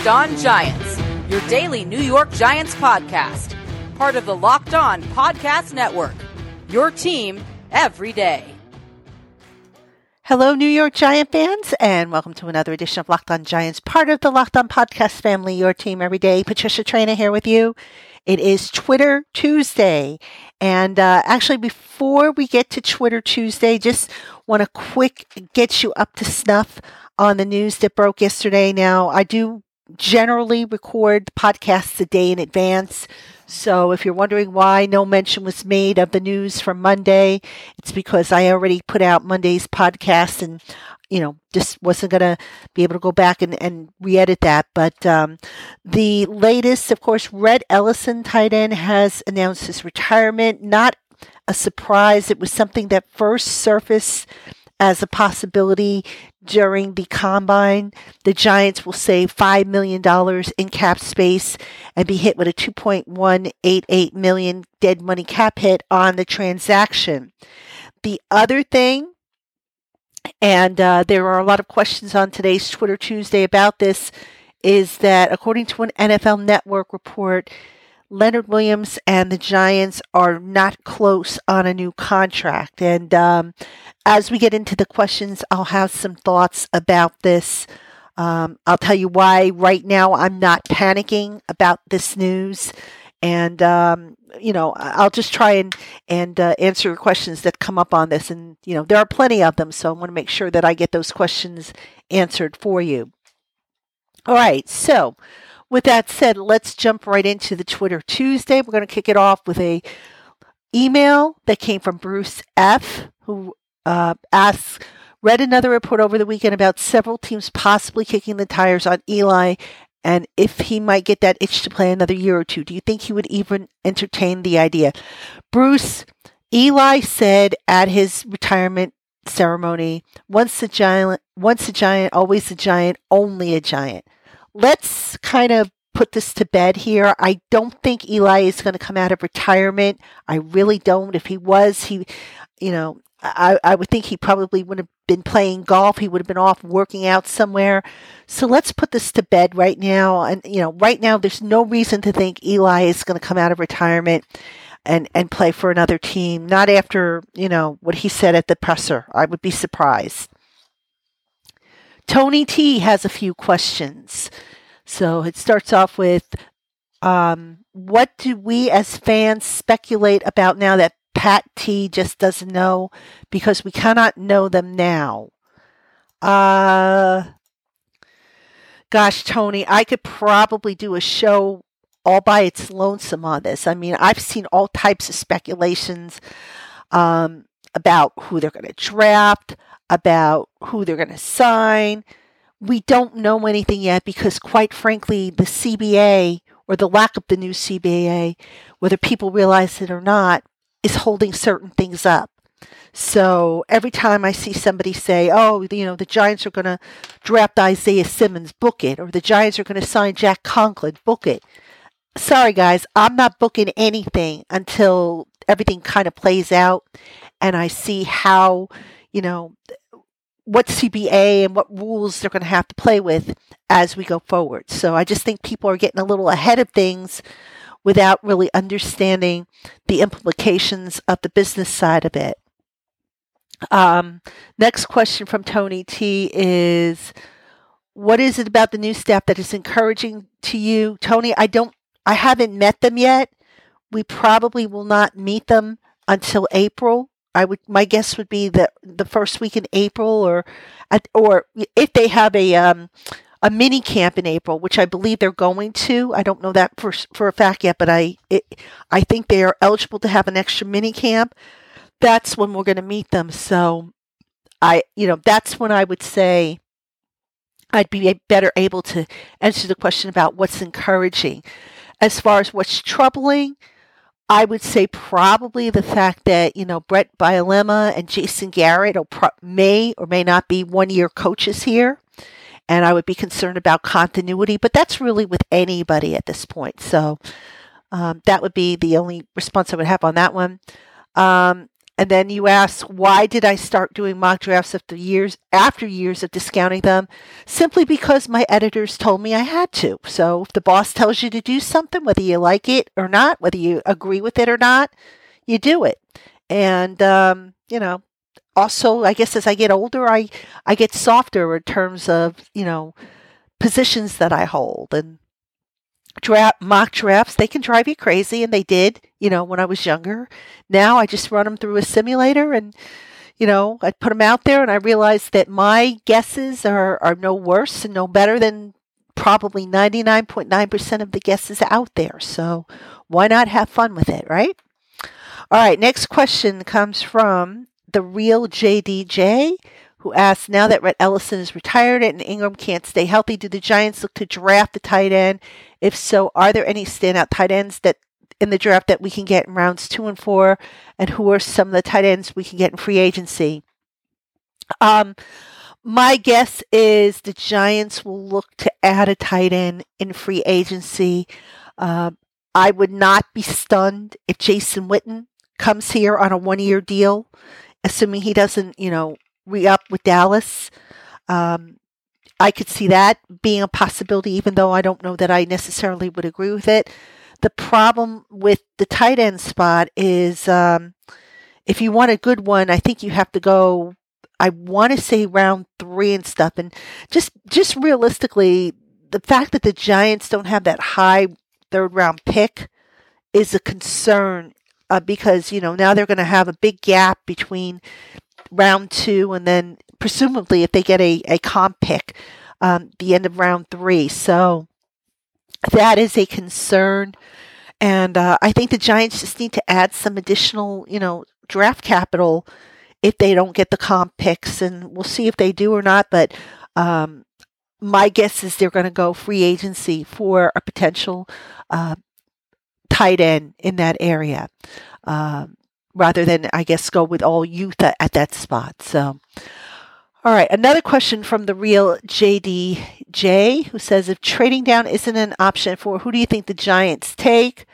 Locked On Giants, your daily New York Giants podcast, part of the Locked On Podcast Network. Your team every day. Hello, New York Giant fans, and welcome to another edition of Locked On Giants, part of the Locked On Podcast family, your team every day. Patricia Traina here with you. It is Twitter Tuesday. And uh, actually, before we get to Twitter Tuesday, just want to quick get you up to snuff on the news that broke yesterday. Now, I do generally record podcasts a day in advance. So if you're wondering why no mention was made of the news from Monday, it's because I already put out Monday's podcast and you know, just wasn't going to be able to go back and, and re-edit that. But um, the latest, of course, Rhett Ellison, tight end, has announced his retirement. Not a surprise. It was something that first surfaced as a possibility during the combine. The Giants will save $5 million in cap space and be hit with a 2.188 million dead money cap hit on the transaction. The other thing and uh, there are a lot of questions on today's Twitter Tuesday about this. Is that according to an NFL Network report, Leonard Williams and the Giants are not close on a new contract. And um, as we get into the questions, I'll have some thoughts about this. Um, I'll tell you why right now I'm not panicking about this news and um, you know I'll just try and and uh, answer your questions that come up on this, and you know there are plenty of them, so I want to make sure that I get those questions answered for you. All right, so with that said, let's jump right into the Twitter Tuesday. We're going to kick it off with a email that came from Bruce F, who uh, asks. Read another report over the weekend about several teams possibly kicking the tires on Eli and if he might get that itch to play another year or two, do you think he would even entertain the idea? Bruce, Eli said at his retirement ceremony, once a giant, once a giant, always a giant, only a giant. Let's kind of put this to bed here. I don't think Eli is going to come out of retirement. I really don't. If he was, he, you know, I, I would think he probably would have been playing golf. He would have been off working out somewhere. So let's put this to bed right now. And, you know, right now there's no reason to think Eli is going to come out of retirement and, and play for another team. Not after, you know, what he said at the presser. I would be surprised. Tony T has a few questions. So it starts off with um, what do we as fans speculate about now that Pat T just doesn't know because we cannot know them now. Uh, gosh, Tony, I could probably do a show all by its lonesome on this. I mean, I've seen all types of speculations um, about who they're going to draft, about who they're going to sign. We don't know anything yet because, quite frankly, the CBA or the lack of the new CBA, whether people realize it or not, is holding certain things up. So every time I see somebody say, oh, you know, the Giants are going to draft Isaiah Simmons, book it, or the Giants are going to sign Jack Conklin, book it. Sorry, guys, I'm not booking anything until everything kind of plays out and I see how, you know, what CBA and what rules they're going to have to play with as we go forward. So I just think people are getting a little ahead of things without really understanding the implications of the business side of it. Um, next question from Tony T is What is it about the new staff that is encouraging to you? Tony, I don't, I haven't met them yet. We probably will not meet them until April. I would, my guess would be that the first week in April, or, or if they have a um, a mini camp in April, which I believe they're going to. I don't know that for for a fact yet, but I it, I think they are eligible to have an extra mini camp. That's when we're going to meet them. So I, you know, that's when I would say I'd be better able to answer the question about what's encouraging. As far as what's troubling, I would say probably the fact that, you know, Bret Bielema and Jason Garrett pro- may or may not be one year coaches here and I would be concerned about continuity, but that's really with anybody at this point. So um, that would be the only response I would have on that one. Um, And then you ask, why did I start doing mock drafts after years after years of discounting them? Simply because my editors told me I had to. So if the boss tells you to do something, whether you like it or not, whether you agree with it or not, you do it. And um, you know, also I guess as I get older, I I get softer in terms of you know positions that I hold and draft mock drafts they can drive you crazy and they did you know when i was younger. Now i just run them through a simulator and you know i put them out there and i realize that my guesses are are no worse and no better than probably 99.9% of the guesses out there. So why not have fun with it right? All right next question comes from the real jdj who asks now that Rhett Ellison is retired and Ingram can't stay healthy, do the Giants look to draft the tight end? If so, are there any standout tight ends that in the draft that we can get in rounds two and four? And who are some of the tight ends we can get in free agency? Um, my guess is the Giants will look to add a tight end in free agency. Uh, I would not be stunned if Jason Witten comes here on a one year deal, assuming he doesn't, you know, re up with Dallas. Um, I could see that being a possibility, even though I don't know that I necessarily would agree with it. The problem with the tight end spot is um, if you want a good one, I think you have to go. I want to say round three and stuff, and just just realistically, the fact that the Giants don't have that high third round pick is a concern uh, because you know now they're going to have a big gap between round two, and then presumably if they get a, a comp pick, um, the end of round three. So that is a concern. And uh, I think the Giants just need to add some additional, you know, draft capital if they don't get the comp picks. And we'll see if they do or not. But um, my guess is they're going to go free agency for a potential uh, tight end in that area. Um, rather than, I guess, go with all youth at, at that spot. So, all right, another question from the real JDJ who says if trading down isn't an option for who do you think the Giants take?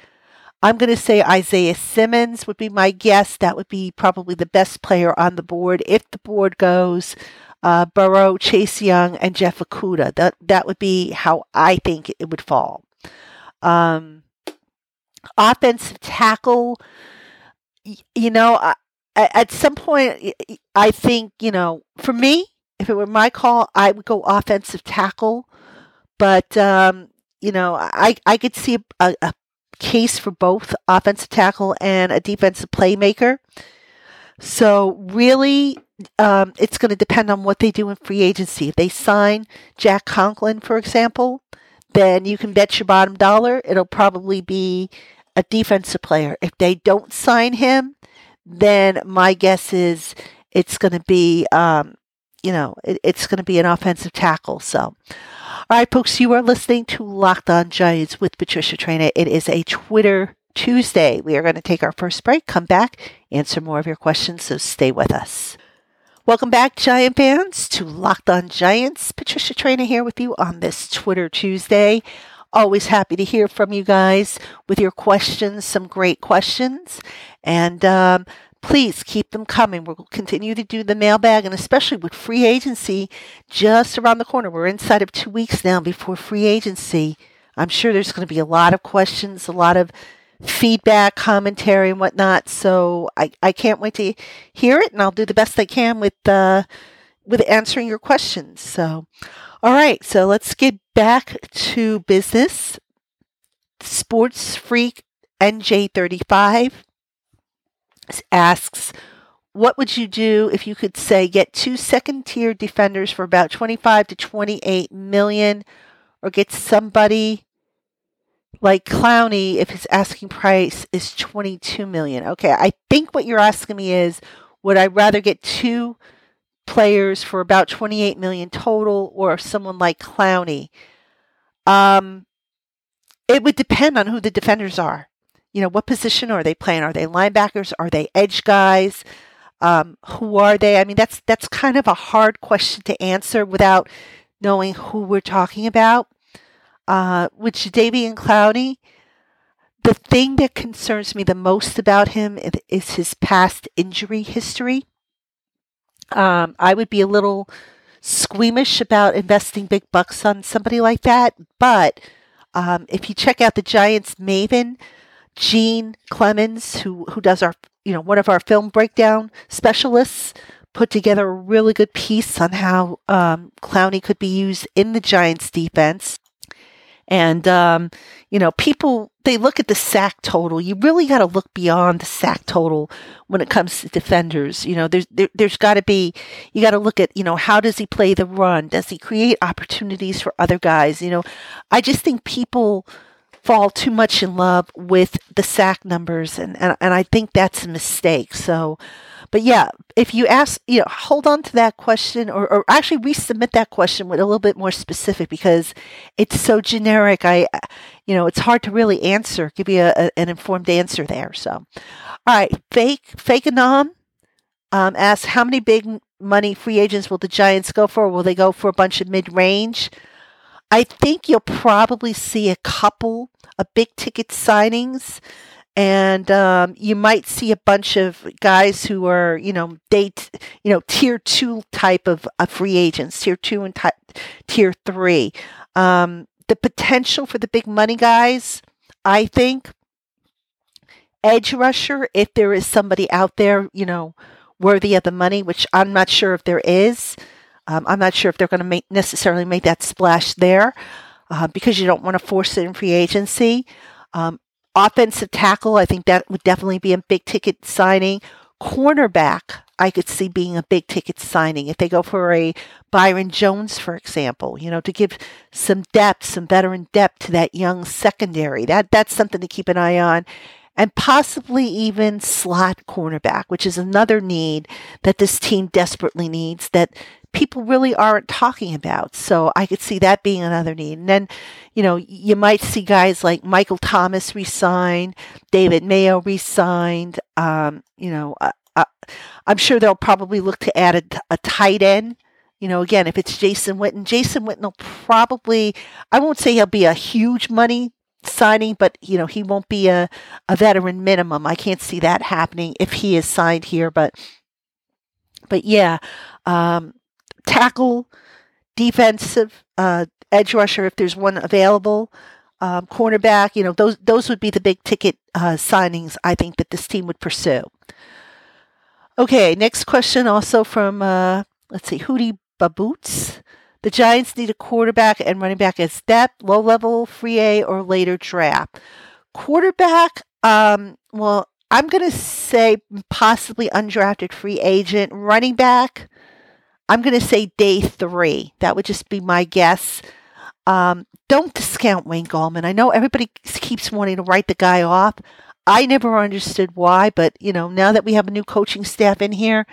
I'm going to say Isaiah Simmons would be my guess. That would be probably the best player on the board if the board goes uh, Burrow, Chase Young, and Jeff Okudah. That that would be how I think it would fall. Um, offensive tackle you know, I, at some point, I think, you know, for me, if it were my call, I would go offensive tackle. But, um, you know, I, I could see a, a case for both offensive tackle and a defensive playmaker. So, really, um, it's going to depend on what they do in free agency. If they sign Jack Conklin, for example, then you can bet your bottom dollar it'll probably be a defensive player. If they don't sign him, then my guess is it's going to be, um, you know, it, it's going to be an offensive tackle. So, all right, folks, you are listening to Locked On Giants with Patricia Traina. It is a Twitter Tuesday. We are going to take our first break, come back, answer more of your questions, so stay with us. Welcome back, Giant fans, to Locked On Giants. Patricia Traina here with you on this Twitter Tuesday. Always happy to hear from you guys with your questions, some great questions. And um, please keep them coming. We'll continue to do the mailbag, and especially with free agency just around the corner. We're inside of two weeks now before free agency. I'm sure there's going to be a lot of questions, a lot of feedback, commentary, and whatnot. So I, I can't wait to hear it, and I'll do the best I can with uh, with answering your questions. So, all right, so let's get back to business. Sports Freak NJ35 asks, what would you do if you could say get two second tier defenders for about 25 to 28 million or get somebody like Clowney if his asking price is 22 million? Okay, I think what you're asking me is would I rather get two players for about 28 million total or someone like Clowney. Um, it would depend on who the defenders are. You know, what position are they playing? Are they linebackers? Are they edge guys? Um, who are they? I mean, that's that's kind of a hard question to answer without knowing who we're talking about. Uh, with Jadeveon Clowney, The thing that concerns me the most about him is his past injury history. Um, I would be a little squeamish about investing big bucks on somebody like that, but um, if you check out the Giants Maven, Gene Clemons, who who does our you know one of our film breakdown specialists, put together a really good piece on how um, Clowney could be used in the Giants defense. And, um, you know, people, they look at the sack total. You really got to look beyond the sack total when it comes to defenders. You know, there's, there, there's got to be, you got to look at, you know, how does he play the run? Does he create opportunities for other guys? You know, I just think people fall too much in love with the sack numbers. And, and, and I think that's a mistake. So, but yeah, if you ask, you know, hold on to that question or, or actually resubmit that question with a little bit more specific because it's so generic. I, you know, it's hard to really answer, give you a, a, an informed answer there. So, all right, fake, fake anom um, asks, how many big money free agents will the Giants go for? Will they go for a bunch of mid range? I think you'll probably see a couple of big ticket signings and um, you might see a bunch of guys who are, you know, date, you know, tier two type of, free agents, tier two and tier three. Um, the potential for the big money guys, I think, edge rusher, if there is somebody out there, you know, worthy of the money, which I'm not sure if there is. Um, I'm not sure if they're going to necessarily make that splash there uh, because you don't want to force it in free agency. Um, Offensive tackle, I think that would definitely be a big ticket signing. Cornerback, I could see being a big ticket signing. If they go for a Byron Jones, for example, you know, to give some depth, some veteran depth to that young secondary. That that's something to keep an eye on. And possibly even slot cornerback, which is another need that this team desperately needs that people really aren't talking about. So I could see that being another need. And then, you know, you might see guys like Michael Thomas resign, David Mayo resigned. Um, you know, uh, uh, I'm sure they'll probably look to add a, a tight end. You know, again, if it's Jason Witten, Jason Witten will probably, I won't say he'll be a huge money signing, but you know, he won't be a, a veteran minimum. I can't see that happening if he is signed here, but but yeah, um, tackle, defensive uh, edge rusher if there's one available, um, cornerback. You know, those those would be the big ticket uh, signings I think that this team would pursue. Okay, next question also from uh, let's see, Hootie Baboots. The Giants need a quarterback and running back as depth, low level, free A, or later draft. Quarterback, um, well, I'm going to say possibly undrafted free agent. Running back, I'm going to say day three. That would just be my guess. Um, don't discount Wayne Gallman. I know everybody keeps wanting to write the guy off. I never understood why, but you know, now that we have a new coaching staff in here,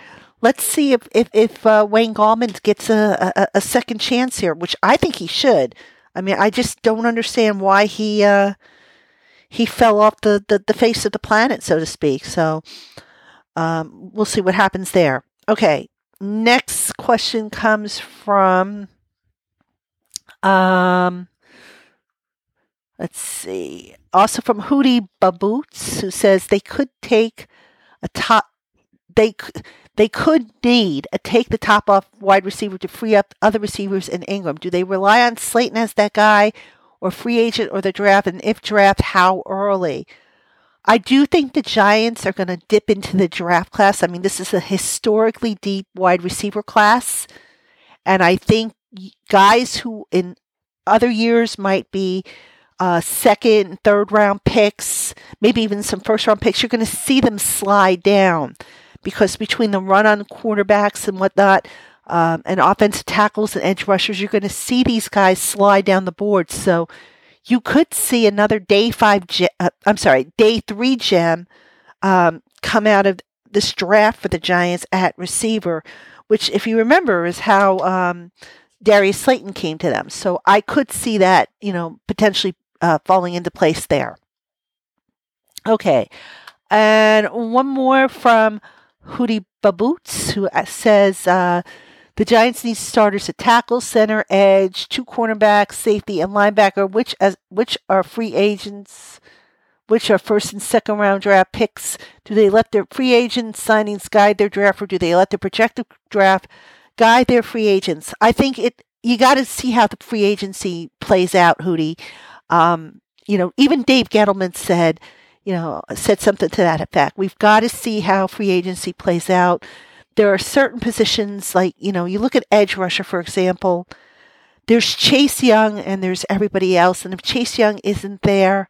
let's see if if, if uh, Wayne Gallman gets a, a, a second chance here, which I think he should. I mean, I just don't understand why he uh, he fell off the, the, the face of the planet, so to speak. So um, we'll see what happens there. Okay, next question comes from um let's see also from hootie baboots who says they could take a top they they could need a take the top off wide receiver to free up other receivers in Ingram. Do they rely on Slayton as that guy or free agent or the draft? And if draft, how early? I do think the Giants are going to dip into the draft class. I mean, this is a historically deep wide receiver class. And I think guys who in other years might be uh, second, third round picks, maybe even some first round picks, you're going to see them slide down because between the run on quarterbacks and whatnot, um, and offensive tackles and edge rushers, you're going to see these guys slide down the board. So you could see another day five, uh, I'm sorry, day three gem um, come out of this draft for the Giants at receiver, which, if you remember, is how um, Darius Slayton came to them. So I could see that, you know, potentially uh, falling into place there. Okay. And one more from Hootie Baboots, who uh, says, uh, the Giants need starters at tackle, center, edge, two cornerbacks, safety, and linebacker, which as which are free agents, which are first and second round draft picks? Do they let their free agent signings guide their draft, or do they let the projected draft guide their free agents? I think it. You got to see how the free agency plays out, Hootie. Um, you know, even Dave Gettleman said, you know, said something to that effect. We've got to see how free agency plays out. There are certain positions, like you know, you look at edge rusher, for example. There's Chase Young and there's everybody else, and if Chase Young isn't there,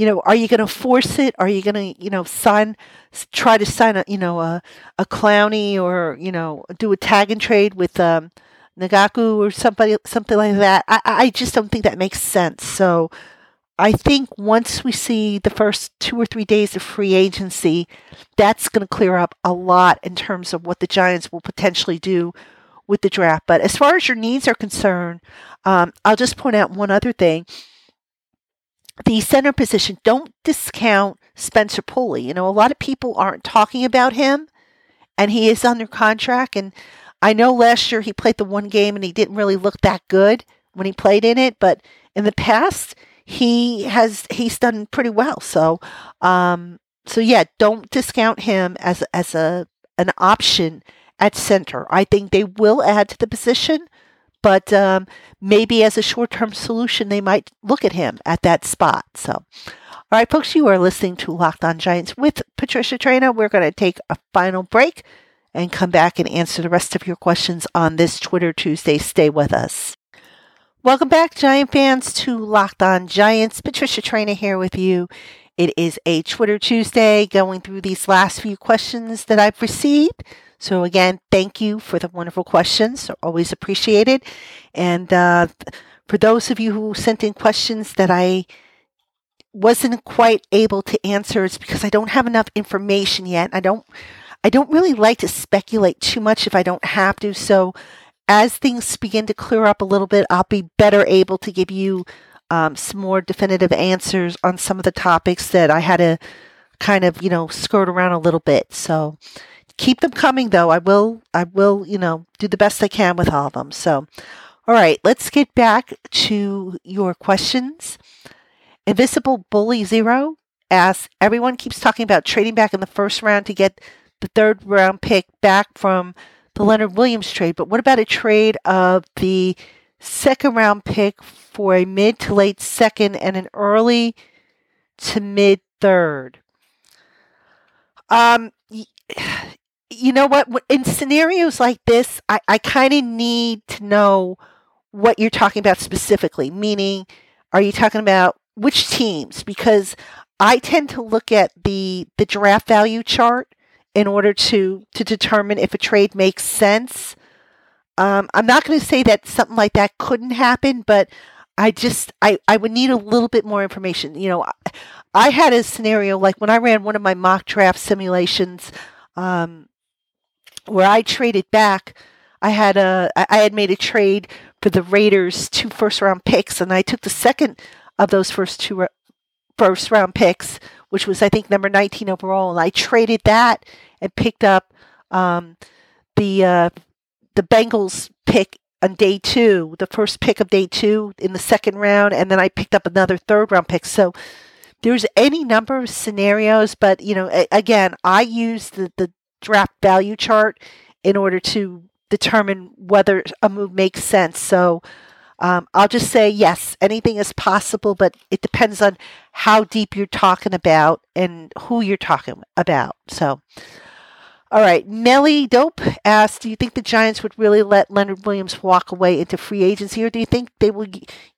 you know, are you going to force it? Are you going to, you know, sign, try to sign a, you know, a, a Clowney or, you know, do a tag and trade with um, Ngakoue or somebody, something like that? I, I just don't think that makes sense. So I think once we see the first two or three days of free agency, that's going to clear up a lot in terms of what the Giants will potentially do with the draft. But as far as your needs are concerned, um, I'll just point out one other thing the center position, don't discount Spencer Pulley. You know, a lot of people aren't talking about him, and he is under contract. And I know last year he played the one game and he didn't really look that good when he played in it, but in the past he has he's done pretty well. So, um, so yeah, don't discount him as as a an option at center. I think they will add to the position, but um, maybe as a short term solution, they might look at him at that spot. So, all right, folks, you are listening to Locked On Giants with Patricia Traina. We're going to take a final break and come back and answer the rest of your questions on this Twitter Tuesday. Stay with us. Welcome back, Giant fans, to Locked On Giants. Patricia Traina here with you. It is a Twitter Tuesday going through these last few questions that I've received. So again, thank you for the wonderful questions. They're always appreciated. And uh, for those of you who sent in questions that I wasn't quite able to answer, it's because I don't have enough information yet. I don't. I don't really like to speculate too much if I don't have to. So, as things begin to clear up a little bit, I'll be better able to give you um, some more definitive answers on some of the topics that I had to kind of, you know, skirt around a little bit. So, keep them coming though. I will I will, you know, do the best I can with all of them. So all right, let's get back to your questions. Invisible Bully Zero asks everyone keeps talking about trading back in the first round to get the third round pick back from the Leonard Williams trade, but what about a trade of the second round pick for a mid to late second and an early to mid third? Um, you know what? In scenarios like this, I, I kind of need to know what you're talking about specifically. Meaning, are you talking about which teams? Because I tend to look at the the draft value chart in order to to determine if a trade makes sense. Um, I'm not going to say that something like that couldn't happen, but I just I, I would need a little bit more information. You know, I, I had a scenario like when I ran one of my mock draft simulations. Um, where I traded back. I had a I had made a trade for the Raiders two first round picks, and I took the second of those first two first round picks, which was I think number nineteen overall, and I traded that and picked up um, the uh, the Bengals pick on day two, the first pick of day two in the second round, and then I picked up another third round pick. So there's any number of scenarios, but you know, again, I use the the draft value chart in order to determine whether a move makes sense. So um, I'll just say yes, anything is possible, but it depends on how deep you're talking about and who you're talking about. So, all right, Nelly Dope asked, "Do you think the Giants would really let Leonard Williams walk away into free agency, or do you think they will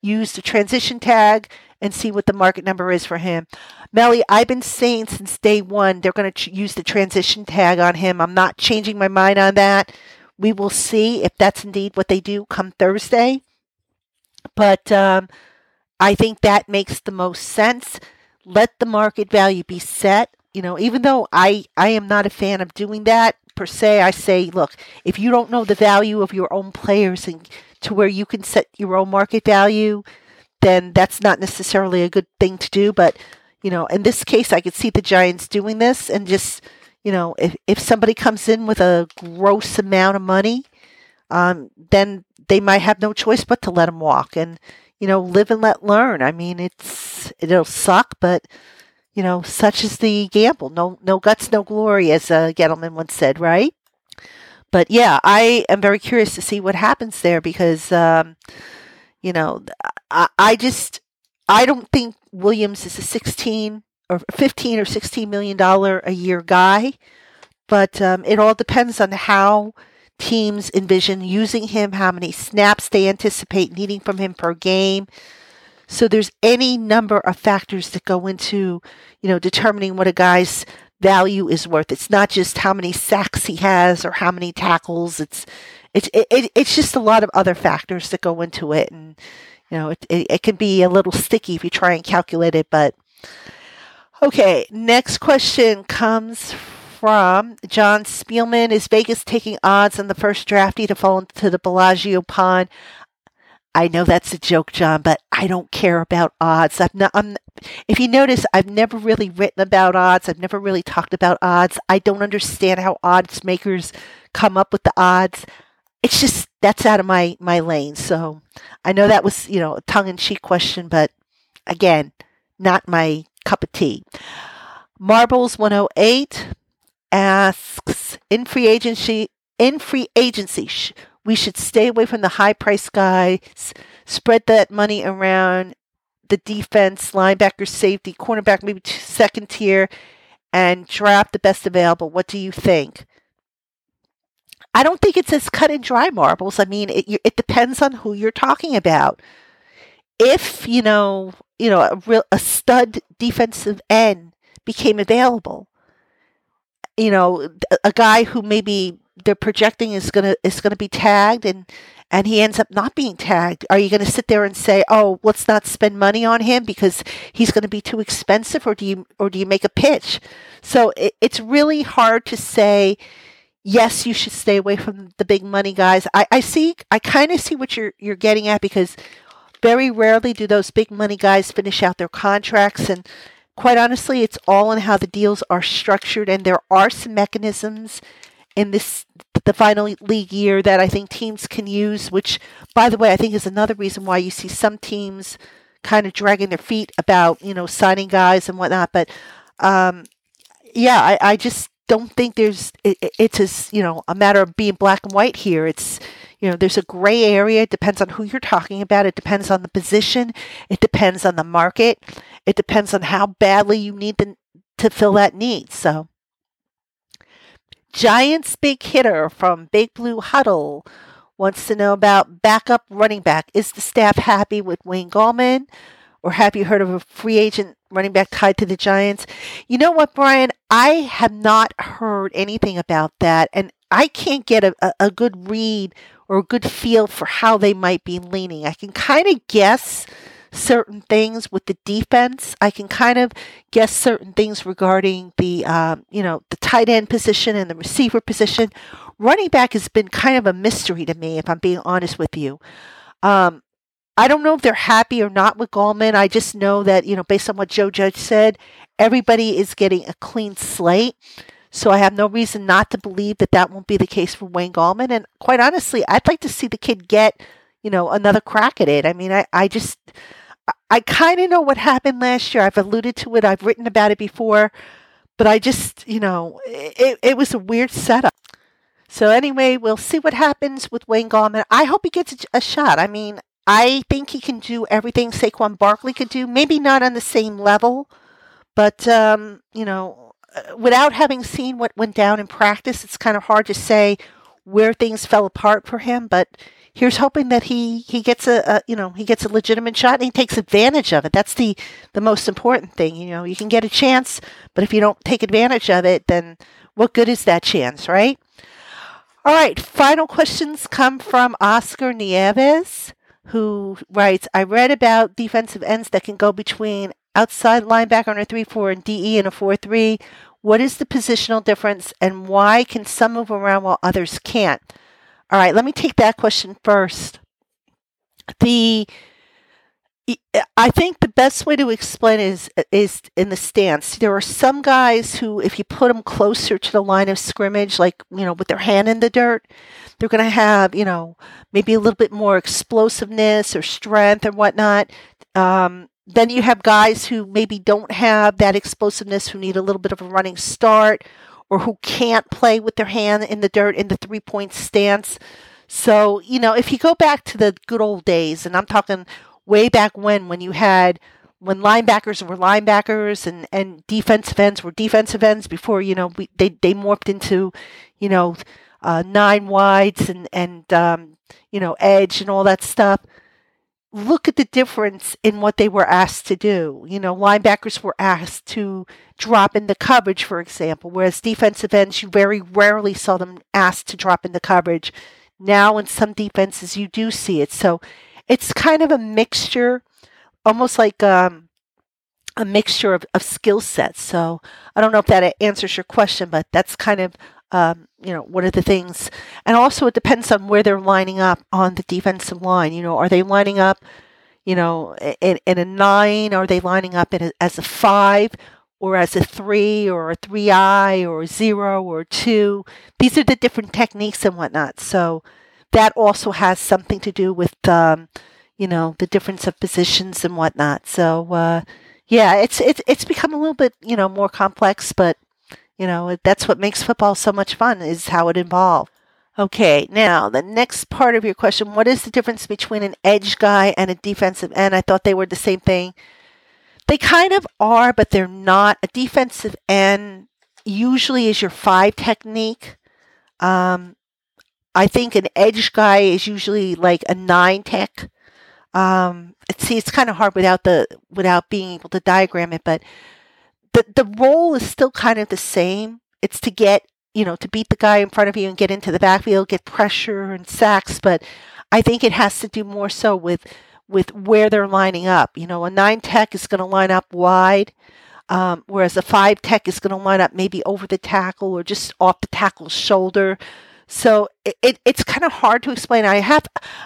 use the transition tag and see what the market number is for him?" Nelly, I've been saying since day one they're going to use the transition tag on him. I'm not changing my mind on that. We will see if that's indeed what they do come Thursday. But um, I think that makes the most sense. Let the market value be set. You know, even though I, I am not a fan of doing that per se, I say, look, if you don't know the value of your own players and to where you can set your own market value, then that's not necessarily a good thing to do. But you know, in this case, I could see the Giants doing this and just, you know, if, if somebody comes in with a gross amount of money, um, then they might have no choice but to let them walk and, you know, live and let learn. I mean, it's, it'll suck, but, you know, such is the gamble. No, no guts, no glory, as a gentleman once said, right? But yeah, I am very curious to see what happens there because, um, you know, I, I just, I don't think Williams is a 16 or 15 or 16 million dollar a year guy, but um, it all depends on how teams envision using him, how many snaps they anticipate needing from him per game. So there's any number of factors that go into, you know, determining what a guy's value is worth. It's not just how many sacks he has or how many tackles. It's it's it, it's just a lot of other factors that go into it, and you know, it, it, it can be a little sticky if you try and calculate it. But okay, next question comes from John Spielman. Is Vegas taking odds on the first draftee to fall into the Bellagio pond? I know that's a joke, John, but I don't care about odds. I've not, I'm, if you notice, I've never really written about odds. I've never really talked about odds. I don't understand how odds makers come up with the odds. It's just that's out of my my lane. So I know that was you know a tongue in cheek question, but again, not my cup of tea. Marbles 108 asks in free agency in free agency we should stay away from the high price guys, spread that money around the defense, linebacker, safety, cornerback, maybe second tier, and draft the best available. What do you think? I don't think it's as cut and dry marbles. I mean, it, it depends on who you're talking about. If you know, you know, a real a stud defensive end became available, you know, a guy who maybe they're projecting is gonna is gonna be tagged and and he ends up not being tagged, are you going to sit there and say, "Oh, let's not spend money on him because he's going to be too expensive," or do you or do you make a pitch? So it, it's really hard to say. Yes, you should stay away from the big money guys. I, I see. I kind of see what you're you're getting at because very rarely do those big money guys finish out their contracts and quite honestly, it's all in how the deals are structured, and there are some mechanisms in this the final league year that I think teams can use. Which, by the way, I think is another reason why you see some teams kind of dragging their feet about you know signing guys and whatnot. But um, yeah, I, I just don't think there's it, it's as you know a matter of being black and white here. It's you know there's a gray area. It depends on who you're talking about. It depends on the position. It depends on the market. It depends on how badly you need the, to fill that need. So Giants big hitter from Big Blue Huddle wants to know about backup running back. Is the staff happy with Wayne Gallman? Or have you heard of a free agent running back tied to the Giants? You know what, Brian? I have not heard anything about that. And I can't get a, a, good read or a good feel for how they might be leaning. I can kind of guess certain things with the defense. I can kind of guess certain things regarding the, um, you know, the tight end position and the receiver position. Running back has been kind of a mystery to me, if I'm being honest with you. Um, I don't know if they're happy or not with Gallman. I just know that, you know, based on what Joe Judge said, everybody is getting a clean slate. So I have no reason not to believe that that won't be the case for Wayne Gallman. And quite honestly, I'd like to see the kid get, you know, another crack at it. I mean, I, I just, I kind of know what happened last year. I've alluded to it. I've written about it before, but I just, you know, it, it was a weird setup. So anyway, we'll see what happens with Wayne Gallman. I hope he gets a, shot. I mean, I think he can do everything Saquon Barkley could do. Maybe not on the same level, but um, you know, without having seen what went down in practice, it's kind of hard to say where things fell apart for him. But here's hoping that he he gets a, a, you know he gets a legitimate shot and he takes advantage of it. That's the the most important thing. You know, you can get a chance, but if you don't take advantage of it, then what good is that chance, right? All right, final questions come from Oscar Nieves, who writes, I read about defensive ends that can go between outside linebacker on a 3 4 and DE in a 4 3. What is the positional difference and why can some move around while others can't? All right, let me take that question first. The I think the best way to explain is is in the stance. There are some guys who, if you put them closer to the line of scrimmage, like you know, with their hand in the dirt, they're going to have you know maybe a little bit more explosiveness or strength or whatnot. Um, then you have guys who maybe don't have that explosiveness, who need a little bit of a running start, or who can't play with their hand in the dirt in the three point stance. So, you know, if you go back to the good old days, and I'm talking way back when, when you had when linebackers were linebackers and, and defensive ends were defensive ends before, you know, we, they, they morphed into, you know, uh, nine wides and, and um, you know, edge and all that stuff. Look at the difference in what they were asked to do. You know, linebackers were asked to drop in the coverage, for example, whereas defensive ends, you very rarely saw them asked to drop in the coverage. Now, in some defenses, you do see it. So it's kind of a mixture almost like um, a mixture of, of skill sets. So I don't know if that answers your question, but that's kind of um, you know what are the things. And also it depends on where they're lining up on the defensive line. You know, are they lining up, you know, in, in a nine? Are they lining up a, as a five? Or as a three, or a three I, or a zero, or two. These are the different techniques and whatnot. So that also has something to do with um, you know, the difference of positions and whatnot. So, uh, yeah, it's it's it's become a little bit you know more complex, but you know that's what makes football so much fun is how it evolved. Okay, now the next part of your question: What is the difference between an edge guy and a defensive end? I thought they were the same thing. They kind of are, but they're not. A defensive end usually is your five technique. Um, I think an edge guy is usually like a nine tech. Um, see, it's kind of hard without the without being able to diagram it, but the the role is still kind of the same. It's to get you know to beat the guy in front of you and get into the backfield, get pressure and sacks. But I think it has to do more so with with where they're lining up. You know, a nine tech is going to line up wide. Um, whereas a five tech is going to line up maybe over the tackle or just off the tackle's shoulder. So it, it it's kind of hard to explain. I have,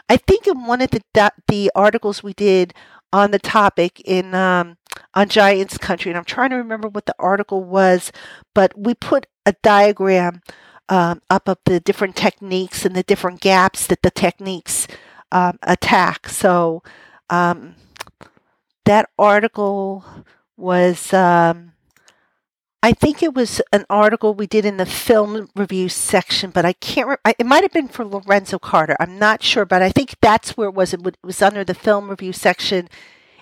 I think in one of the the articles we did on the topic in um, on Giants Country, and I'm trying to remember what the article was, but we put a diagram um, up of the different techniques and the different gaps that the techniques um, attack. So um, that article was um, I think it was an article we did in the film review section, but I can't. Re- it might have been for Lorenzo Carter. I'm not sure, but I think that's where it was. It was under the film review section.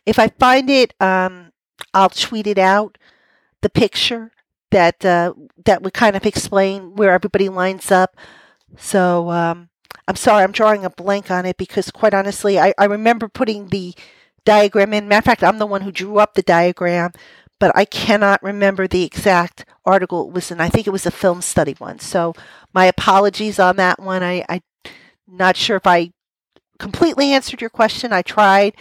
If I find it, um, I'll tweet it out. The picture that uh, that would kind of explain where everybody lines up. So um, I'm sorry, I'm drawing a blank on it because, quite honestly, I, I remember putting the diagram in. Matter of fact, I'm the one who drew up the diagram but I cannot remember the exact article it was in. I think it was a film study one. So my apologies on that one. I, I'm not sure if I completely answered your question. I tried.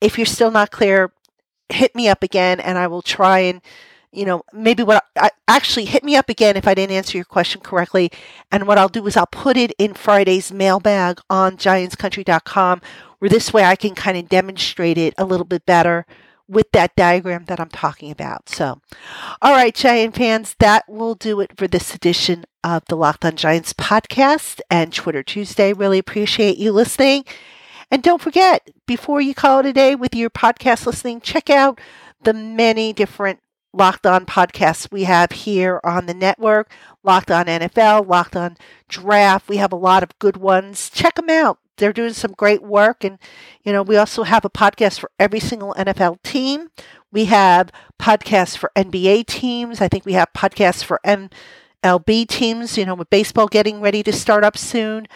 If you're still not clear, hit me up again and I will try and you know, maybe what I, actually hit me up again if I didn't answer your question correctly. And what I'll do is I'll put it in Friday's mailbag on giantscountry.com where this way I can kind of demonstrate it a little bit better with that diagram that I'm talking about. So, all right, Giant fans, that will do it for this edition of the Locked on Giants podcast and Twitter Tuesday. Really appreciate you listening. And don't forget, before you call it a day with your podcast listening, check out the many different Locked On podcasts we have here on the network. Locked On NFL, Locked On Draft. We have a lot of good ones. Check them out they're doing some great work. And, you know, we also have a podcast for every single NFL team. We have podcasts for NBA teams. I think we have podcasts for MLB teams, you know, with baseball getting ready to start up soon.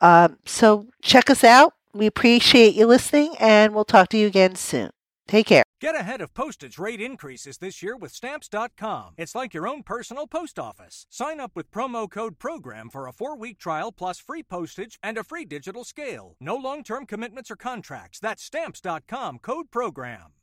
Um, so check us out. We appreciate you listening, and we'll talk to you again soon. Take care. Get ahead of postage rate increases this year with Stamps.com. It's like your own personal post office. Sign up with promo code PROGRAM for a four week trial plus free postage and a free digital scale. No long term commitments or contracts. That's Stamps.com code PROGRAM.